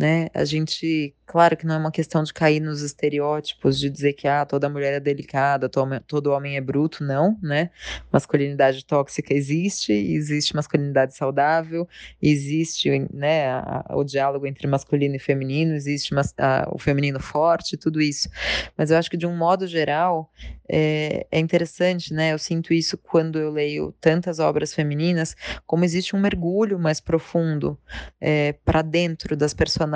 né? A gente, claro que não é uma questão de cair nos estereótipos de dizer que ah, toda mulher é delicada, todo homem é bruto, não, né? Masculinidade tóxica existe, existe masculinidade saudável, existe, né, o diálogo entre masculino e feminino, existe o feminino forte, tudo isso. Mas eu acho que de um modo geral é, é interessante, né? Eu sinto isso quando eu leio tantas obras femininas, como existe um mergulho mais profundo é, para dentro das personagens,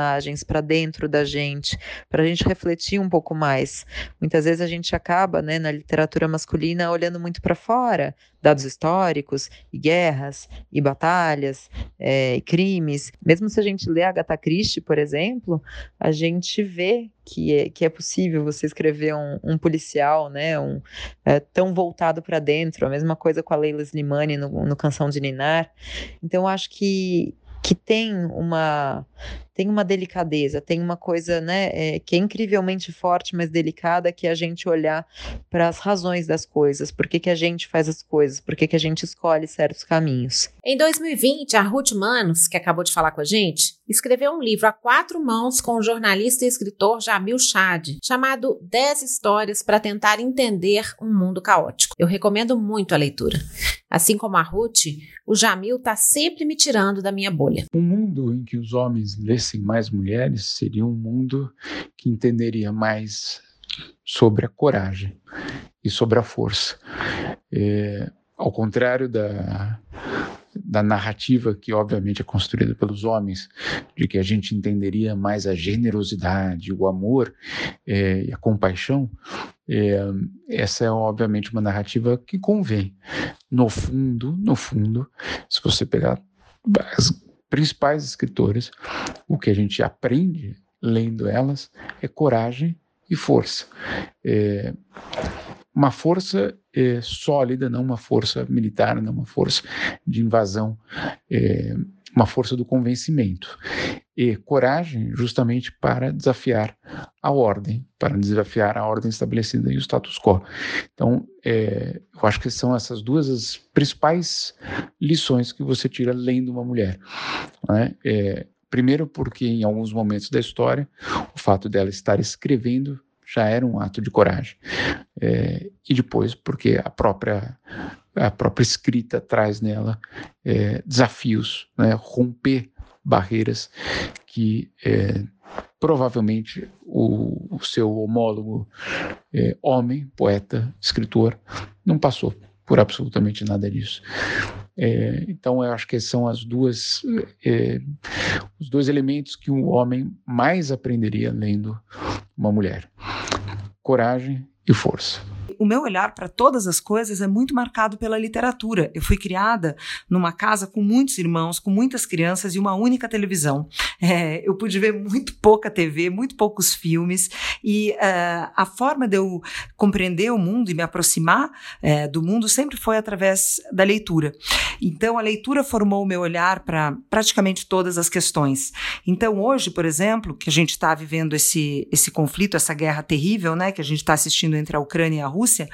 para dentro da gente, para a gente refletir um pouco mais. Muitas vezes a gente acaba, né, na literatura masculina, olhando muito para fora, dados históricos, e guerras, e batalhas, é, e crimes. Mesmo se a gente lê Agatha Christie, por exemplo, a gente vê que é, que é possível você escrever um, um policial, né, um, é, tão voltado para dentro, a mesma coisa com a Leila Slimani no, no Canção de Ninar. Então, acho que, que tem uma tem uma delicadeza, tem uma coisa, né, é, que é incrivelmente forte, mas delicada, que é a gente olhar para as razões das coisas, por que, que a gente faz as coisas, por que, que a gente escolhe certos caminhos. Em 2020, a Ruth Manos, que acabou de falar com a gente, escreveu um livro a quatro mãos com o jornalista e escritor Jamil Chad, chamado 10 histórias para tentar entender um mundo caótico. Eu recomendo muito a leitura. Assim como a Ruth, o Jamil está sempre me tirando da minha bolha. Um mundo em que os homens lessem mais mulheres seria um mundo que entenderia mais sobre a coragem e sobre a força. É, ao contrário da, da narrativa que, obviamente, é construída pelos homens, de que a gente entenderia mais a generosidade, o amor é, e a compaixão, é, essa é, obviamente, uma narrativa que convém. No fundo, no fundo, se você pegar as principais escritoras, o que a gente aprende lendo elas é coragem e força. É, uma força é, sólida, não uma força militar, não uma força de invasão, é, uma força do convencimento. E coragem justamente para desafiar a ordem, para desafiar a ordem estabelecida e o status quo. Então, é, eu acho que são essas duas as principais lições que você tira lendo uma mulher. Né? É, primeiro, porque em alguns momentos da história, o fato dela estar escrevendo já era um ato de coragem. É, e depois, porque a própria, a própria escrita traz nela é, desafios, né, romper barreiras que é, provavelmente o, o, seu homólogo é, homem, poeta, escritor, não passou por absolutamente nada disso. É, então, eu acho que são as duas, é, os dois elementos que um homem mais aprenderia lendo uma mulher: coragem e força o meu olhar para todas as coisas é muito marcado pela literatura. Eu fui criada numa casa com muitos irmãos, com muitas crianças e uma única televisão. É, eu pude ver muito pouca TV, muito poucos filmes, e uh, a forma de eu compreender o mundo e me aproximar uh, do mundo sempre foi através da leitura. Então, a leitura formou o meu olhar para praticamente todas as questões. Então, hoje, por exemplo, que a gente está vivendo esse, esse conflito, essa guerra terrível, né, que a gente está assistindo entre a Ucrânia e a Rússia, Rússia,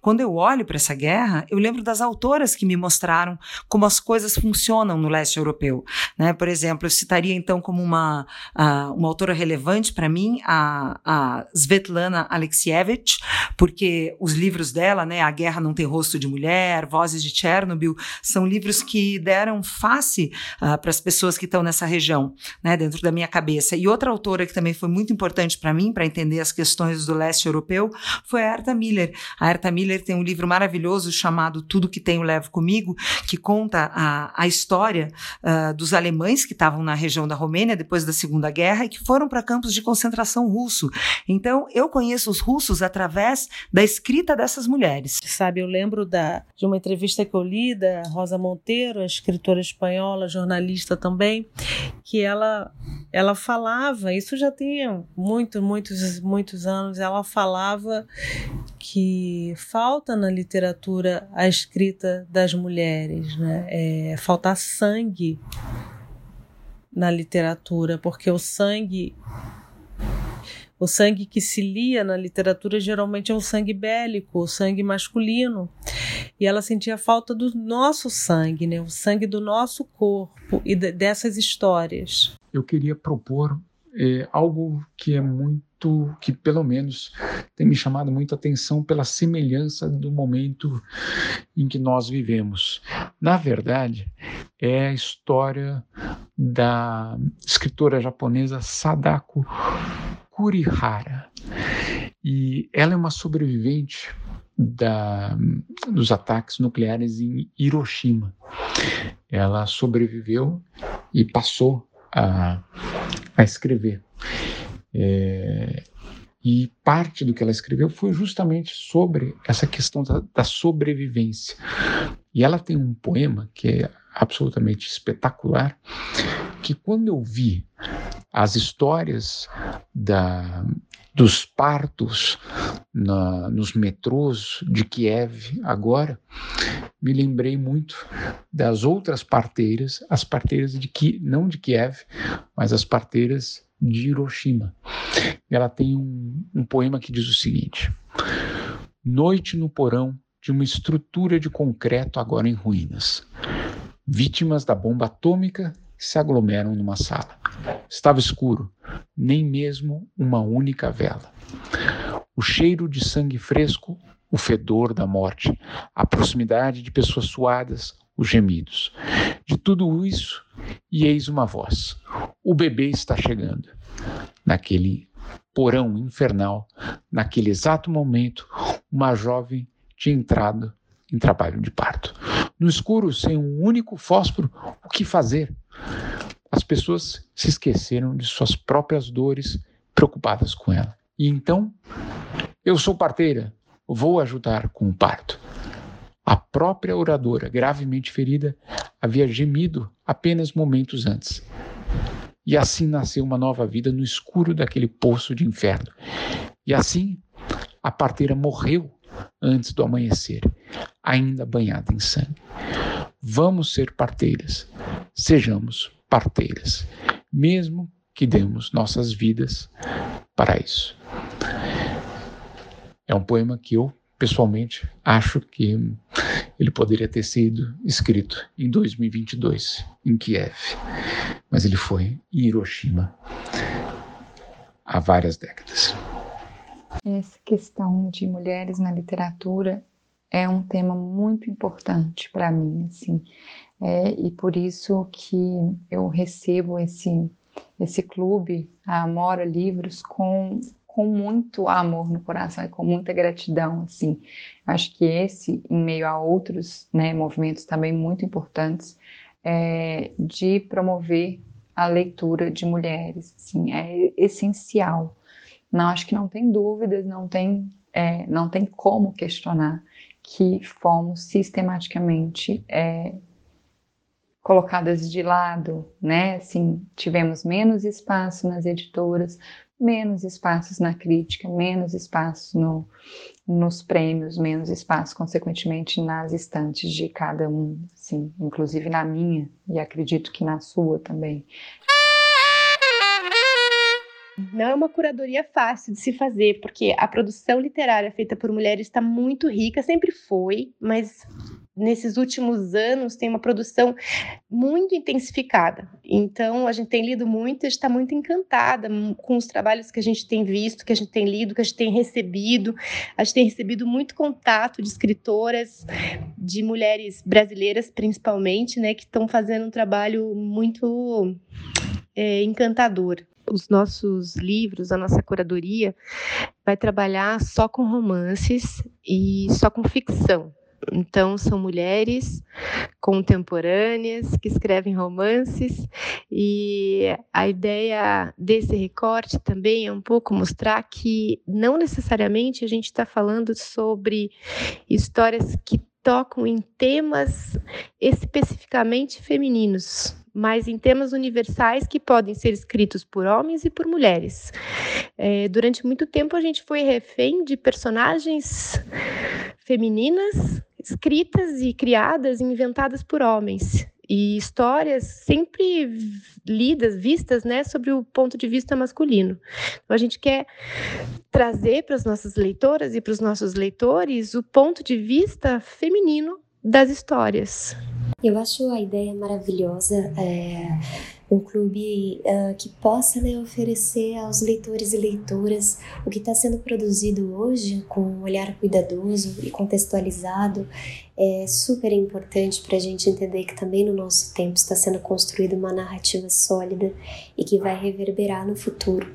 quando eu olho para essa guerra, eu lembro das autoras que me mostraram como as coisas funcionam no leste europeu. Né? Por exemplo, eu citaria então como uma, uh, uma autora relevante para mim a, a Svetlana Alexievich, porque os livros dela, né, A Guerra Não Tem Rosto de Mulher, Vozes de Chernobyl, são livros que deram face uh, para as pessoas que estão nessa região, né, dentro da minha cabeça. E outra autora que também foi muito importante para mim, para entender as questões do leste europeu, foi a Herta Miller, a Herta Miller tem um livro maravilhoso chamado Tudo que Tenho Levo Comigo, que conta a, a história uh, dos alemães que estavam na região da Romênia depois da Segunda Guerra e que foram para campos de concentração russo. Então, eu conheço os russos através da escrita dessas mulheres. Sabe, eu lembro da, de uma entrevista que eu li da Rosa Monteiro, a escritora espanhola, jornalista também, que ela, ela falava, isso já tinha muito, muitos, muitos anos, ela falava que falta na literatura a escrita das mulheres, né? É, falta sangue na literatura, porque o sangue o sangue que se lia na literatura geralmente é o sangue bélico, o sangue masculino. E ela sentia falta do nosso sangue, né? o sangue do nosso corpo e dessas histórias. Eu queria propor é, algo que é muito, que pelo menos tem me chamado muito a atenção pela semelhança do momento em que nós vivemos. Na verdade, é a história da escritora japonesa Sadako Kurihara. E ela é uma sobrevivente da, dos ataques nucleares em Hiroshima. Ela sobreviveu e passou a, a escrever. É, e parte do que ela escreveu foi justamente sobre essa questão da, da, sobrevivência. E ela tem um poema que é absolutamente espetacular, que quando eu vi as histórias da, dos partos na, nos metrôs de Kiev agora, me lembrei muito das outras parteiras, as parteiras de que não de Kiev, mas as parteiras de Hiroshima. Ela tem um, um poema que diz o seguinte: Noite no porão de uma estrutura de concreto agora em ruínas. Vítimas da bomba atômica se aglomeram numa sala. Estava escuro, nem mesmo uma única vela. O cheiro de sangue fresco, o fedor da morte, a proximidade de pessoas suadas, os gemidos. De tudo isso, e eis uma voz: o bebê está chegando. Naquele porão infernal, naquele exato momento, uma jovem tinha entrado em trabalho de parto. No escuro, sem um único fósforo, o que fazer? As pessoas se esqueceram de suas próprias dores, preocupadas com ela. E então, eu sou parteira, vou ajudar com o parto. A própria oradora, gravemente ferida, havia gemido apenas momentos antes. E assim nasceu uma nova vida no escuro daquele poço de inferno. E assim, a parteira morreu antes do amanhecer, ainda banhada em sangue. Vamos ser parteiras, sejamos parteiras, mesmo que demos nossas vidas para isso. É um poema que eu, pessoalmente, acho que ele poderia ter sido escrito em 2022, em Kiev, mas ele foi em Hiroshima há várias décadas. Essa questão de mulheres na literatura é um tema muito importante para mim, assim, é, e por isso que eu recebo esse esse clube, a Amora Livros, com com muito amor no coração e com muita gratidão, assim. Acho que esse, em meio a outros né, movimentos também muito importantes, é, de promover a leitura de mulheres, assim, é essencial. Não acho que não tem dúvidas, não tem, é, não tem como questionar que fomos sistematicamente é, colocadas de lado, né? Assim, tivemos menos espaço nas editoras, menos espaços na crítica, menos espaço no, nos prêmios, menos espaço, consequentemente, nas estantes de cada um, assim, inclusive na minha, e acredito que na sua também. Não é uma curadoria fácil de se fazer, porque a produção literária feita por mulheres está muito rica, sempre foi, mas nesses últimos anos tem uma produção muito intensificada. Então a gente tem lido muito, está muito encantada com os trabalhos que a gente tem visto, que a gente tem lido, que a gente tem recebido. A gente tem recebido muito contato de escritoras, de mulheres brasileiras principalmente, né, que estão fazendo um trabalho muito é, encantador os nossos livros, a nossa curadoria, vai trabalhar só com romances e só com ficção. Então, são mulheres contemporâneas que escrevem romances, e a ideia desse recorte também é um pouco mostrar que não necessariamente a gente está falando sobre histórias que tocam em temas especificamente femininos, mas em temas universais que podem ser escritos por homens e por mulheres. É, durante muito tempo a gente foi refém de personagens femininas escritas e criadas e inventadas por homens e histórias sempre lidas, vistas, né, sobre o ponto de vista masculino. Então a gente quer trazer para as nossas leitoras e para os nossos leitores o ponto de vista feminino das histórias. Eu acho a ideia maravilhosa, é, um clube uh, que possa né, oferecer aos leitores e leitoras o que está sendo produzido hoje com um olhar cuidadoso e contextualizado. É super importante para a gente entender que também no nosso tempo está sendo construída uma narrativa sólida e que vai reverberar no futuro.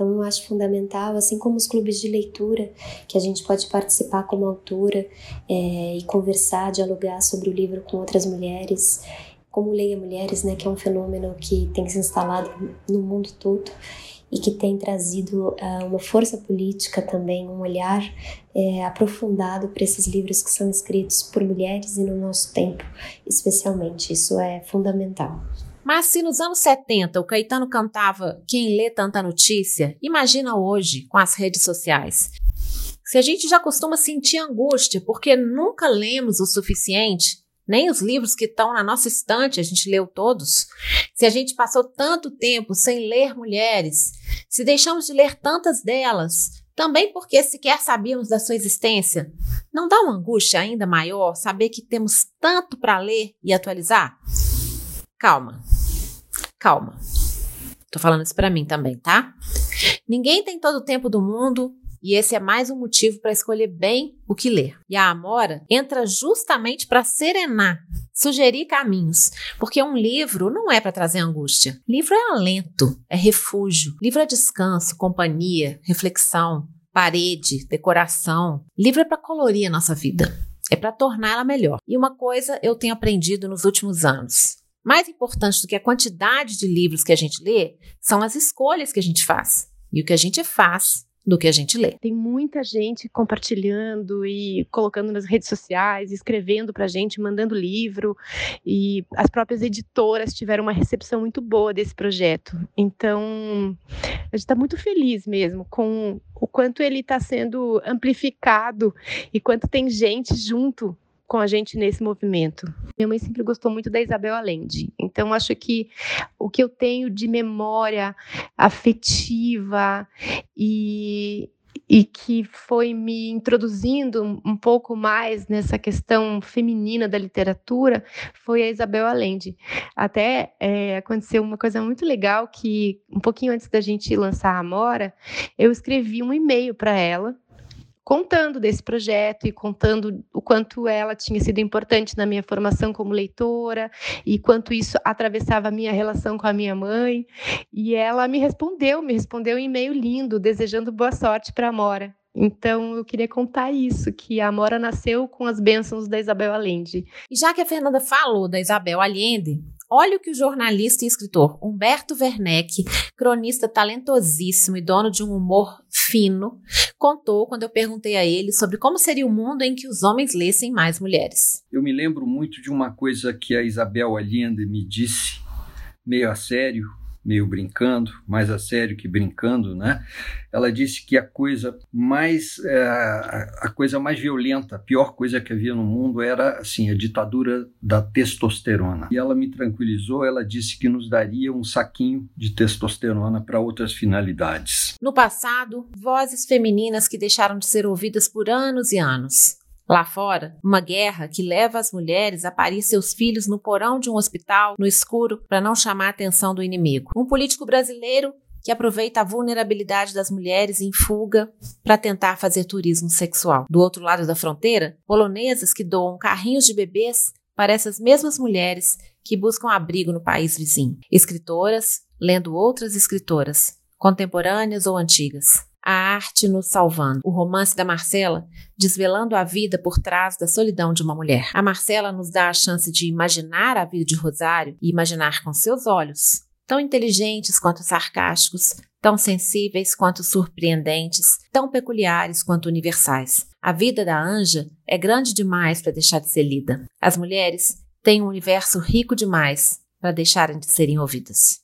Então, eu acho fundamental, assim como os clubes de leitura, que a gente pode participar como autora é, e conversar, dialogar sobre o livro com outras mulheres, como Leia Mulheres, né, que é um fenômeno que tem se instalado no mundo todo e que tem trazido uh, uma força política também, um olhar é, aprofundado para esses livros que são escritos por mulheres e no nosso tempo, especialmente. Isso é fundamental. Mas se nos anos 70 o Caetano cantava Quem lê tanta notícia, imagina hoje com as redes sociais. Se a gente já costuma sentir angústia porque nunca lemos o suficiente, nem os livros que estão na nossa estante a gente leu todos. Se a gente passou tanto tempo sem ler mulheres, se deixamos de ler tantas delas, também porque sequer sabíamos da sua existência, não dá uma angústia ainda maior saber que temos tanto para ler e atualizar? Calma. Calma. Tô falando isso para mim também, tá? Ninguém tem todo o tempo do mundo e esse é mais um motivo para escolher bem o que ler. E a Amora entra justamente para serenar, sugerir caminhos, porque um livro não é para trazer angústia. Livro é alento, é refúgio. Livro é descanso, companhia, reflexão, parede, decoração. Livro é para colorir a nossa vida. é para torná-la melhor. E uma coisa eu tenho aprendido nos últimos anos: mais importante do que a quantidade de livros que a gente lê são as escolhas que a gente faz. E o que a gente faz do que a gente lê. Tem muita gente compartilhando e colocando nas redes sociais, escrevendo pra gente, mandando livro, e as próprias editoras tiveram uma recepção muito boa desse projeto. Então, a gente está muito feliz mesmo com o quanto ele está sendo amplificado e quanto tem gente junto com a gente nesse movimento. Minha mãe sempre gostou muito da Isabel Allende, então acho que o que eu tenho de memória afetiva e e que foi me introduzindo um pouco mais nessa questão feminina da literatura foi a Isabel Allende. Até é, aconteceu uma coisa muito legal que um pouquinho antes da gente lançar a Amora, eu escrevi um e-mail para ela contando desse projeto e contando o quanto ela tinha sido importante na minha formação como leitora e quanto isso atravessava a minha relação com a minha mãe. E ela me respondeu, me respondeu em e-mail lindo, desejando boa sorte para a Amora. Então eu queria contar isso, que a Amora nasceu com as bênçãos da Isabel Allende. E já que a Fernanda falou da Isabel Allende, Olha o que o jornalista e escritor Humberto Werneck, cronista talentosíssimo e dono de um humor fino, contou quando eu perguntei a ele sobre como seria o mundo em que os homens lessem mais mulheres. Eu me lembro muito de uma coisa que a Isabel Allende me disse, meio a sério, meio brincando, mais a sério que brincando, né? Ela disse que a coisa mais é, a coisa mais violenta, a pior coisa que havia no mundo era assim a ditadura da testosterona. E ela me tranquilizou. Ela disse que nos daria um saquinho de testosterona para outras finalidades. No passado, vozes femininas que deixaram de ser ouvidas por anos e anos. Lá fora, uma guerra que leva as mulheres a parir seus filhos no porão de um hospital, no escuro, para não chamar a atenção do inimigo. Um político brasileiro que aproveita a vulnerabilidade das mulheres em fuga para tentar fazer turismo sexual. Do outro lado da fronteira, polonesas que doam carrinhos de bebês para essas mesmas mulheres que buscam abrigo no país vizinho. Escritoras lendo outras escritoras, contemporâneas ou antigas a arte nos salvando. O romance da Marcela desvelando a vida por trás da solidão de uma mulher. A Marcela nos dá a chance de imaginar a vida de Rosário e imaginar com seus olhos, tão inteligentes quanto sarcásticos, tão sensíveis quanto surpreendentes, tão peculiares quanto universais. A vida da Anja é grande demais para deixar de ser lida. As mulheres têm um universo rico demais para deixarem de serem ouvidas.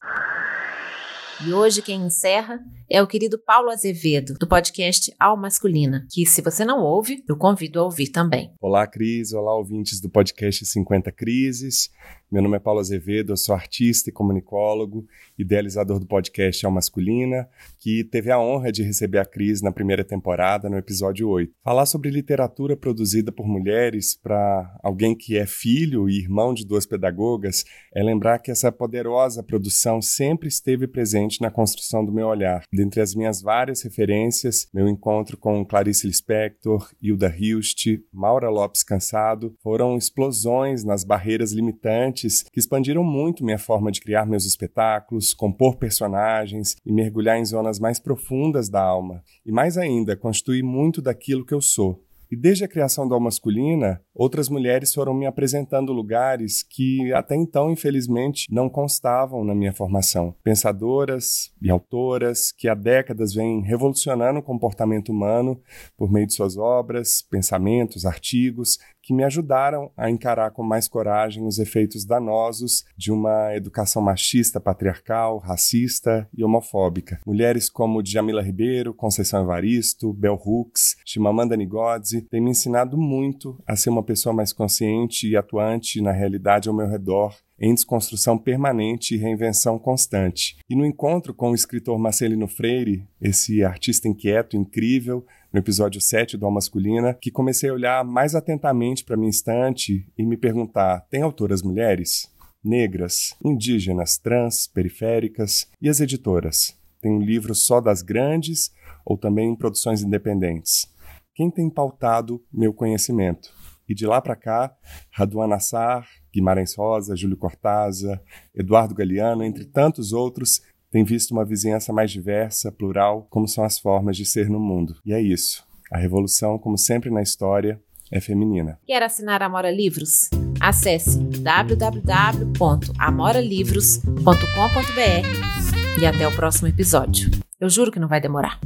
E hoje quem encerra é o querido Paulo Azevedo, do podcast Al Masculina, que se você não ouve, eu convido a ouvir também. Olá, Cris. Olá, ouvintes do podcast 50 Crises. Meu nome é Paulo Azevedo, eu sou artista e comunicólogo, idealizador do podcast Al Masculina, que teve a honra de receber a Cris na primeira temporada, no episódio 8. Falar sobre literatura produzida por mulheres para alguém que é filho e irmão de duas pedagogas é lembrar que essa poderosa produção sempre esteve presente na construção do meu olhar. Dentre as minhas várias referências, meu encontro com Clarice Lispector, Hilda Hilst, Maura Lopes Cansado foram explosões nas barreiras limitantes que expandiram muito minha forma de criar meus espetáculos, compor personagens e mergulhar em zonas mais profundas da alma. E mais ainda, constituir muito daquilo que eu sou. E desde a criação da masculina, outras mulheres foram me apresentando lugares que até então, infelizmente, não constavam na minha formação. Pensadoras e autoras que há décadas vêm revolucionando o comportamento humano por meio de suas obras, pensamentos, artigos, que me ajudaram a encarar com mais coragem os efeitos danosos de uma educação machista, patriarcal, racista e homofóbica. Mulheres como Djamila Ribeiro, Conceição Evaristo, Bell Hooks, Chimamanda Ngozi têm me ensinado muito a ser uma pessoa mais consciente e atuante na realidade ao meu redor em desconstrução permanente e reinvenção constante. E no encontro com o escritor Marcelino Freire, esse artista inquieto, incrível, no episódio 7 do Alma Masculina, que comecei a olhar mais atentamente para minha estante e me perguntar: tem autoras mulheres? Negras, indígenas, trans, periféricas e as editoras? Tem um livro só das grandes ou também em produções independentes? Quem tem pautado meu conhecimento? E de lá para cá, Raduan Nassar, Guimarães Rosa, Júlio Cortázar, Eduardo Galeano, entre tantos outros, têm visto uma vizinhança mais diversa, plural, como são as formas de ser no mundo. E é isso. A revolução, como sempre na história, é feminina. Quer assinar Amora Livros? Acesse www.amoralivros.com.br e até o próximo episódio. Eu juro que não vai demorar.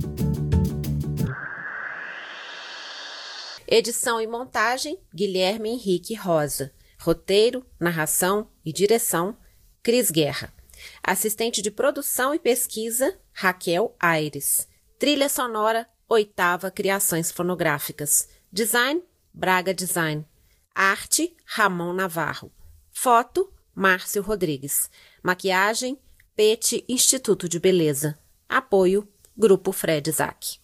Edição e montagem: Guilherme Henrique Rosa. Roteiro, narração e direção: Cris Guerra. Assistente de produção e pesquisa: Raquel Aires. Trilha sonora: Oitava Criações Fonográficas. Design: Braga Design. Arte: Ramon Navarro. Foto: Márcio Rodrigues. Maquiagem: Pete Instituto de Beleza. Apoio: Grupo Fred Isaac.